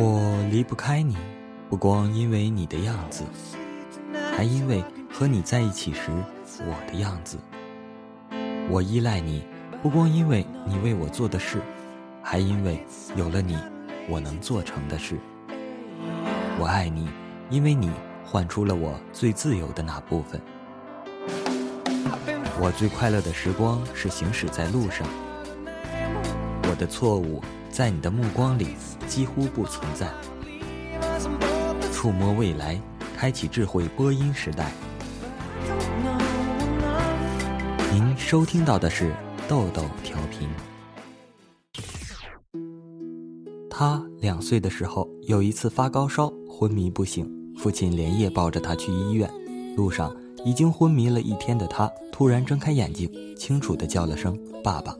我离不开你，不光因为你的样子，还因为和你在一起时我的样子。我依赖你，不光因为你为我做的事，还因为有了你，我能做成的事。我爱你，因为你唤出了我最自由的那部分。我最快乐的时光是行驶在路上。我的错误在你的目光里几乎不存在。触摸未来，开启智慧播音时代。您收听到的是豆豆调频。他两岁的时候有一次发高烧，昏迷不醒，父亲连夜抱着他去医院。路上，已经昏迷了一天的他突然睁开眼睛，清楚地叫了声“爸爸”。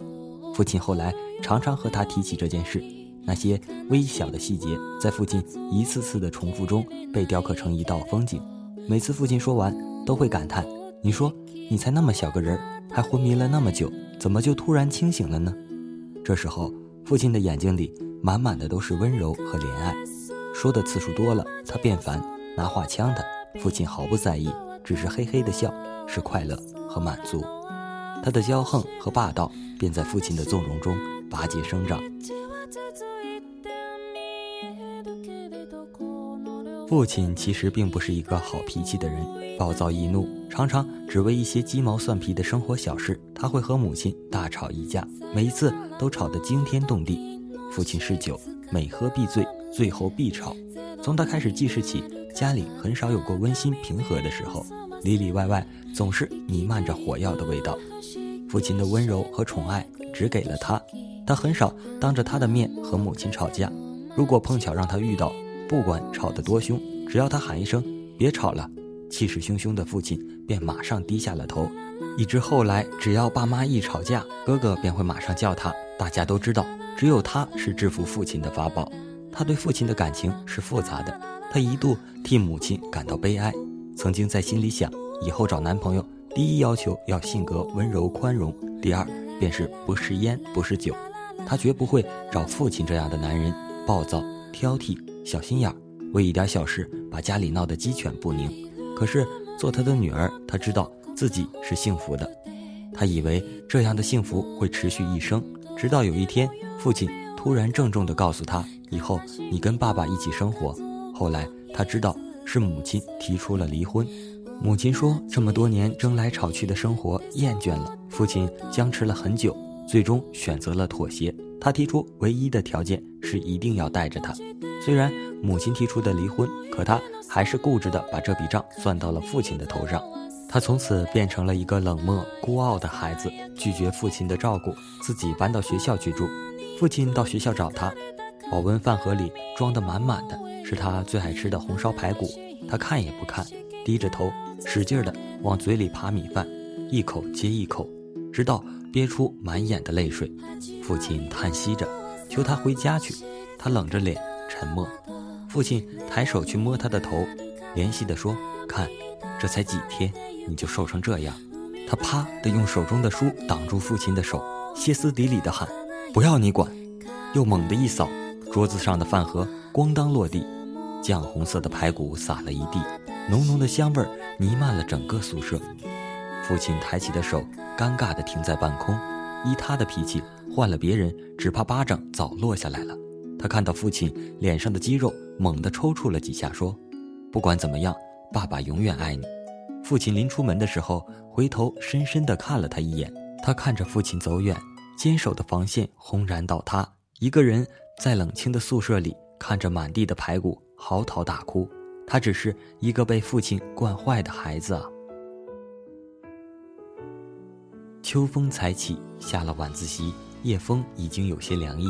父亲后来常常和他提起这件事，那些微小的细节在父亲一次次的重复中被雕刻成一道风景。每次父亲说完，都会感叹：“你说，你才那么小个人，还昏迷了那么久，怎么就突然清醒了呢？”这时候，父亲的眼睛里。满满的都是温柔和怜爱，说的次数多了，他变烦，拿话呛他。父亲毫不在意，只是嘿嘿的笑，是快乐和满足。他的骄横和霸道便在父亲的纵容中拔节生长。父亲其实并不是一个好脾气的人，暴躁易怒，常常只为一些鸡毛蒜皮的生活小事，他会和母亲大吵一架，每一次都吵得惊天动地。父亲嗜酒，每喝必醉，最后必吵。从他开始记事起，家里很少有过温馨平和的时候，里里外外总是弥漫着火药的味道。父亲的温柔和宠爱只给了他，他很少当着他的面和母亲吵架。如果碰巧让他遇到，不管吵得多凶，只要他喊一声“别吵了”，气势汹汹的父亲便马上低下了头。以至后来，只要爸妈一吵架，哥哥便会马上叫他。大家都知道。只有他是制服父亲的法宝，他对父亲的感情是复杂的。他一度替母亲感到悲哀，曾经在心里想：以后找男朋友，第一要求要性格温柔宽容，第二便是不食烟不食酒。他绝不会找父亲这样的男人，暴躁、挑剔、小心眼儿，为一点小事把家里闹得鸡犬不宁。可是做他的女儿，他知道自己是幸福的，他以为这样的幸福会持续一生，直到有一天。父亲突然郑重地告诉他：“以后你跟爸爸一起生活。”后来他知道是母亲提出了离婚。母亲说：“这么多年争来吵去的生活厌倦了。”父亲僵持了很久，最终选择了妥协。他提出唯一的条件是一定要带着他。虽然母亲提出的离婚，可他还是固执地把这笔账算到了父亲的头上。他从此变成了一个冷漠孤傲的孩子，拒绝父亲的照顾，自己搬到学校去住。父亲到学校找他，保温饭盒里装得满满的，是他最爱吃的红烧排骨。他看也不看，低着头，使劲地往嘴里扒米饭，一口接一口，直到憋出满眼的泪水。父亲叹息着，求他回家去。他冷着脸，沉默。父亲抬手去摸他的头，怜惜地说：“看，这才几天，你就瘦成这样。”他啪地用手中的书挡住父亲的手，歇斯底里地喊。不要你管，又猛地一扫，桌子上的饭盒咣当落地，酱红色的排骨撒了一地，浓浓的香味儿弥漫了整个宿舍。父亲抬起的手尴尬地停在半空，依他的脾气，换了别人只怕巴掌早落下来了。他看到父亲脸上的肌肉猛地抽搐了几下，说：“不管怎么样，爸爸永远爱你。”父亲临出门的时候，回头深深地看了他一眼，他看着父亲走远。坚守的防线轰然倒塌，一个人在冷清的宿舍里看着满地的排骨嚎啕大哭。他只是一个被父亲惯坏的孩子啊。秋风才起，下了晚自习，夜风已经有些凉意。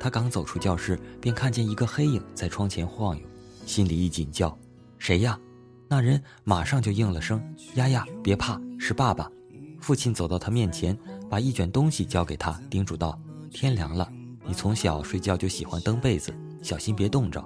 他刚走出教室，便看见一个黑影在窗前晃悠，心里一紧，叫：“谁呀？”那人马上就应了声：“丫丫，别怕，是爸爸。”父亲走到他面前。把一卷东西交给他，叮嘱道：“天凉了，你从小睡觉就喜欢蹬被子，小心别冻着。”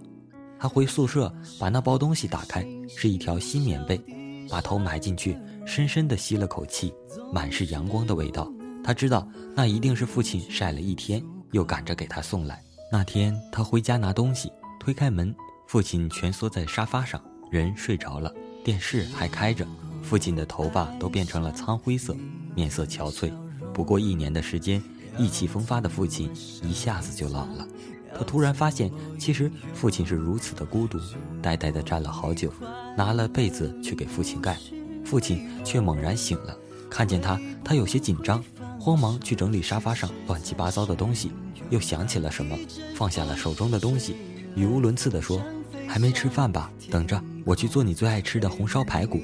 他回宿舍，把那包东西打开，是一条新棉被，把头埋进去，深深地吸了口气，满是阳光的味道。他知道那一定是父亲晒了一天，又赶着给他送来。那天他回家拿东西，推开门，父亲蜷缩在沙发上，人睡着了，电视还开着。父亲的头发都变成了苍灰色，面色憔悴。不过一年的时间，意气风发的父亲一下子就老了。他突然发现，其实父亲是如此的孤独，呆呆地站了好久，拿了被子去给父亲盖。父亲却猛然醒了，看见他，他有些紧张，慌忙去整理沙发上乱七八糟的东西，又想起了什么，放下了手中的东西，语无伦次地说：“还没吃饭吧？等着，我去做你最爱吃的红烧排骨。”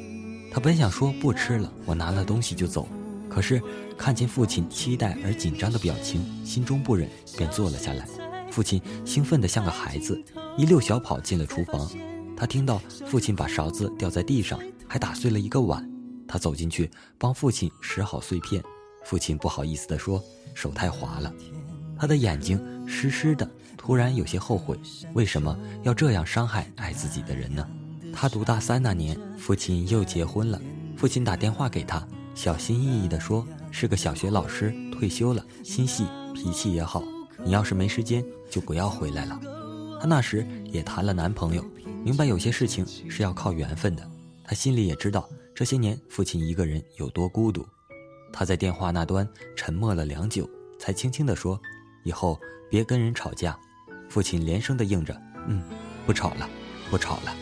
他本想说不吃了，我拿了东西就走，可是看见父亲期待而紧张的表情，心中不忍，便坐了下来。父亲兴奋得像个孩子，一溜小跑进了厨房。他听到父亲把勺子掉在地上，还打碎了一个碗。他走进去帮父亲拾好碎片。父亲不好意思地说：“手太滑了。”他的眼睛湿湿的，突然有些后悔，为什么要这样伤害爱自己的人呢？他读大三那年，父亲又结婚了。父亲打电话给他，小心翼翼地说：“是个小学老师，退休了，心细，脾气也好。你要是没时间，就不要回来了。”她那时也谈了男朋友，明白有些事情是要靠缘分的。她心里也知道这些年父亲一个人有多孤独。她在电话那端沉默了良久，才轻轻地说：“以后别跟人吵架。”父亲连声地应着：“嗯，不吵了，不吵了。”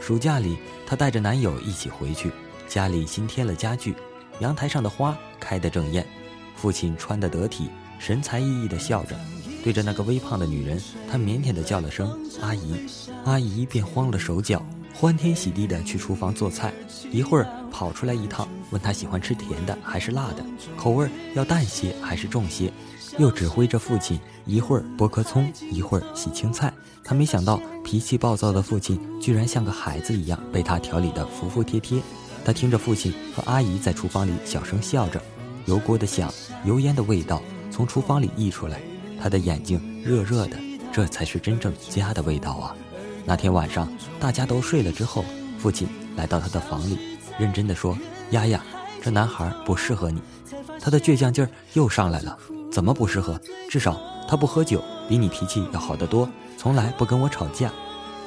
暑假里，她带着男友一起回去，家里新添了家具，阳台上的花开得正艳。父亲穿得得体，神采奕奕地笑着，对着那个微胖的女人，他腼腆地叫了声“阿姨”，阿姨便慌了手脚，欢天喜地地去厨房做菜，一会儿跑出来一趟，问他喜欢吃甜的还是辣的，口味要淡些还是重些。又指挥着父亲，一会儿剥颗葱，一会儿洗青菜。他没想到脾气暴躁的父亲居然像个孩子一样，被他调理得服服帖帖。他听着父亲和阿姨在厨房里小声笑着，油锅的响，油烟的味道从厨房里溢出来，他的眼睛热热的，这才是真正家的味道啊！那天晚上大家都睡了之后，父亲来到他的房里，认真的说：“丫丫，这男孩不适合你。”他的倔强劲儿又上来了。怎么不适合？至少他不喝酒，比你脾气要好得多，从来不跟我吵架。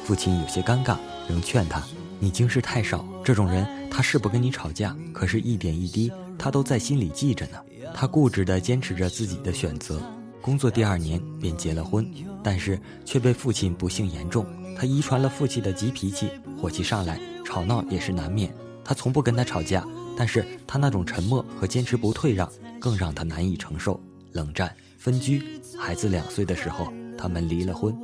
父亲有些尴尬，仍劝他：“你经事太少，这种人他是不跟你吵架，可是一点一滴他都在心里记着呢。”他固执地坚持着自己的选择，工作第二年便结了婚，但是却被父亲不幸言重。他遗传了父亲的急脾气，火气上来吵闹也是难免。他从不跟他吵架，但是他那种沉默和坚持不退让，更让他难以承受。冷战、分居，孩子两岁的时候，他们离了婚。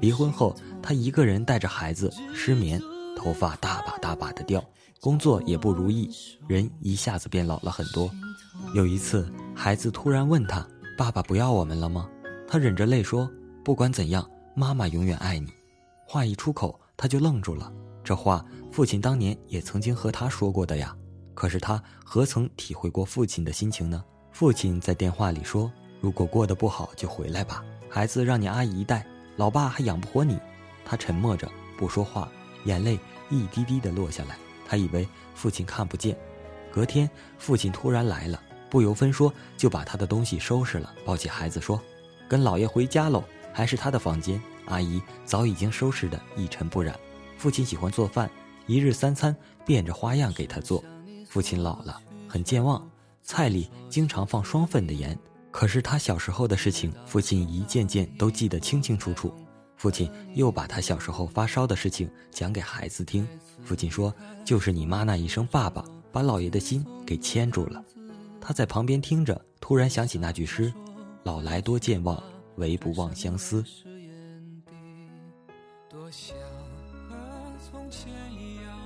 离婚后，他一个人带着孩子，失眠，头发大把大把的掉，工作也不如意，人一下子变老了很多。有一次，孩子突然问他：“爸爸不要我们了吗？”他忍着泪说：“不管怎样，妈妈永远爱你。”话一出口，他就愣住了。这话，父亲当年也曾经和他说过的呀。可是他何曾体会过父亲的心情呢？父亲在电话里说：“如果过得不好，就回来吧。孩子让你阿姨带，老爸还养不活你。”他沉默着不说话，眼泪一滴滴的落下来。他以为父亲看不见。隔天，父亲突然来了，不由分说就把他的东西收拾了，抱起孩子说：“跟姥爷回家喽。”还是他的房间，阿姨早已经收拾得一尘不染。父亲喜欢做饭，一日三餐变着花样给他做。父亲老了，很健忘。菜里经常放双份的盐，可是他小时候的事情，父亲一件件都记得清清楚楚。父亲又把他小时候发烧的事情讲给孩子听。父亲说：“就是你妈那一声‘爸爸’，把老爷的心给牵住了。”他在旁边听着，突然想起那句诗：“老来多健忘，唯不忘相思。”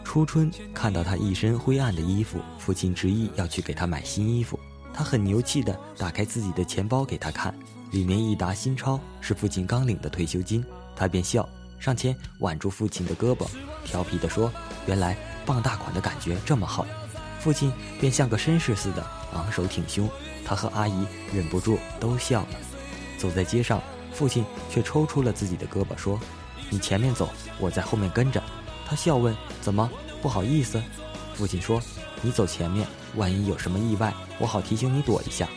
初春看到他一身灰暗的衣服，父亲执意要去给他买新衣服。他很牛气的打开自己的钱包给他看，里面一沓新钞是父亲刚领的退休金。他便笑，上前挽住父亲的胳膊，调皮地说：“原来傍大款的感觉这么好。”父亲便像个绅士似的昂首挺胸。他和阿姨忍不住都笑了。走在街上，父亲却抽出了自己的胳膊说：“你前面走，我在后面跟着。”他笑问：“怎么？”不好意思，父亲说：“你走前面，万一有什么意外，我好提醒你躲一下。”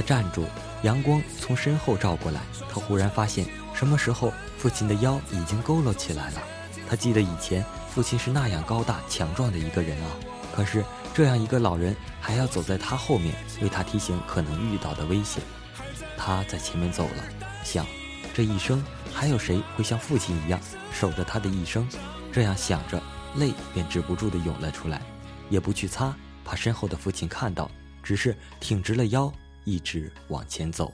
他站住，阳光从身后照过来，他忽然发现，什么时候父亲的腰已经佝偻起来了。他记得以前父亲是那样高大强壮的一个人啊，可是这样一个老人还要走在他后面，为他提醒可能遇到的危险。他在前面走了，想，这一生还有谁会像父亲一样守着他的一生？这样想着，泪便止不住的涌了出来，也不去擦，怕身后的父亲看到，只是挺直了腰，一直往前走。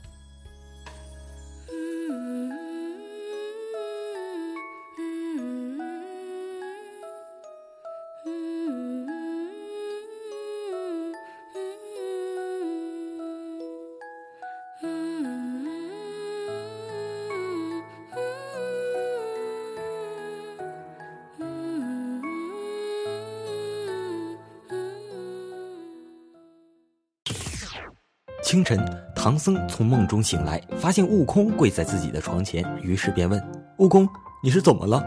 清晨，唐僧从梦中醒来，发现悟空跪在自己的床前，于是便问：“悟空，你是怎么了？”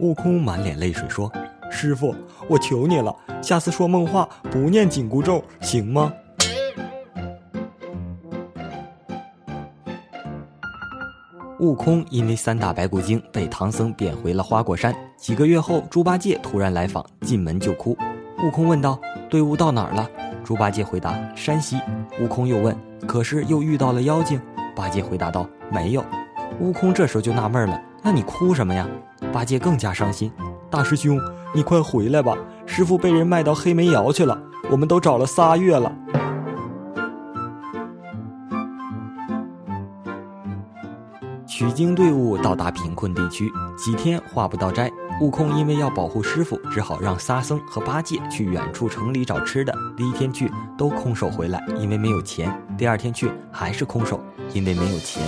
悟空满脸泪水说：“师傅，我求你了，下次说梦话不念紧箍咒，行吗？”悟空因为三打白骨精被唐僧贬回了花果山。几个月后，猪八戒突然来访，进门就哭。悟空问道：“队伍到哪儿了？”猪八戒回答：“山西。”悟空又问：“可是又遇到了妖精？”八戒回答道：“没有。”悟空这时候就纳闷了：“那你哭什么呀？”八戒更加伤心：“大师兄，你快回来吧！师傅被人卖到黑煤窑去了，我们都找了仨月了。”取经队伍到达贫困地区，几天化不到斋。悟空因为要保护师傅，只好让沙僧和八戒去远处城里找吃的。第一天去都空手回来，因为没有钱；第二天去还是空手，因为没有钱。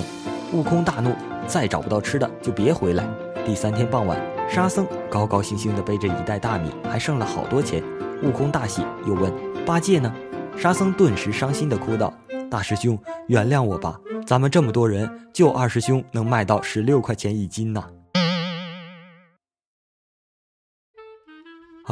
悟空大怒，再找不到吃的就别回来。第三天傍晚，沙僧高高兴兴地背着一袋大米，还剩了好多钱。悟空大喜，又问八戒呢？沙僧顿时伤心地哭道：“大师兄，原谅我吧，咱们这么多人，就二师兄能卖到十六块钱一斤呢。”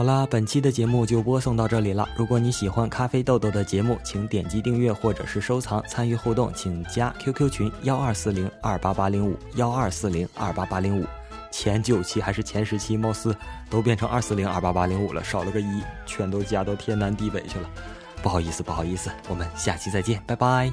好啦，本期的节目就播送到这里了。如果你喜欢咖啡豆豆的节目，请点击订阅或者是收藏。参与互动，请加 QQ 群幺二四零二八八零五幺二四零二八八零五。前九期还是前十期，貌似都变成二四零二八八零五了，少了个一，全都加到天南地北去了。不好意思，不好意思，我们下期再见，拜拜。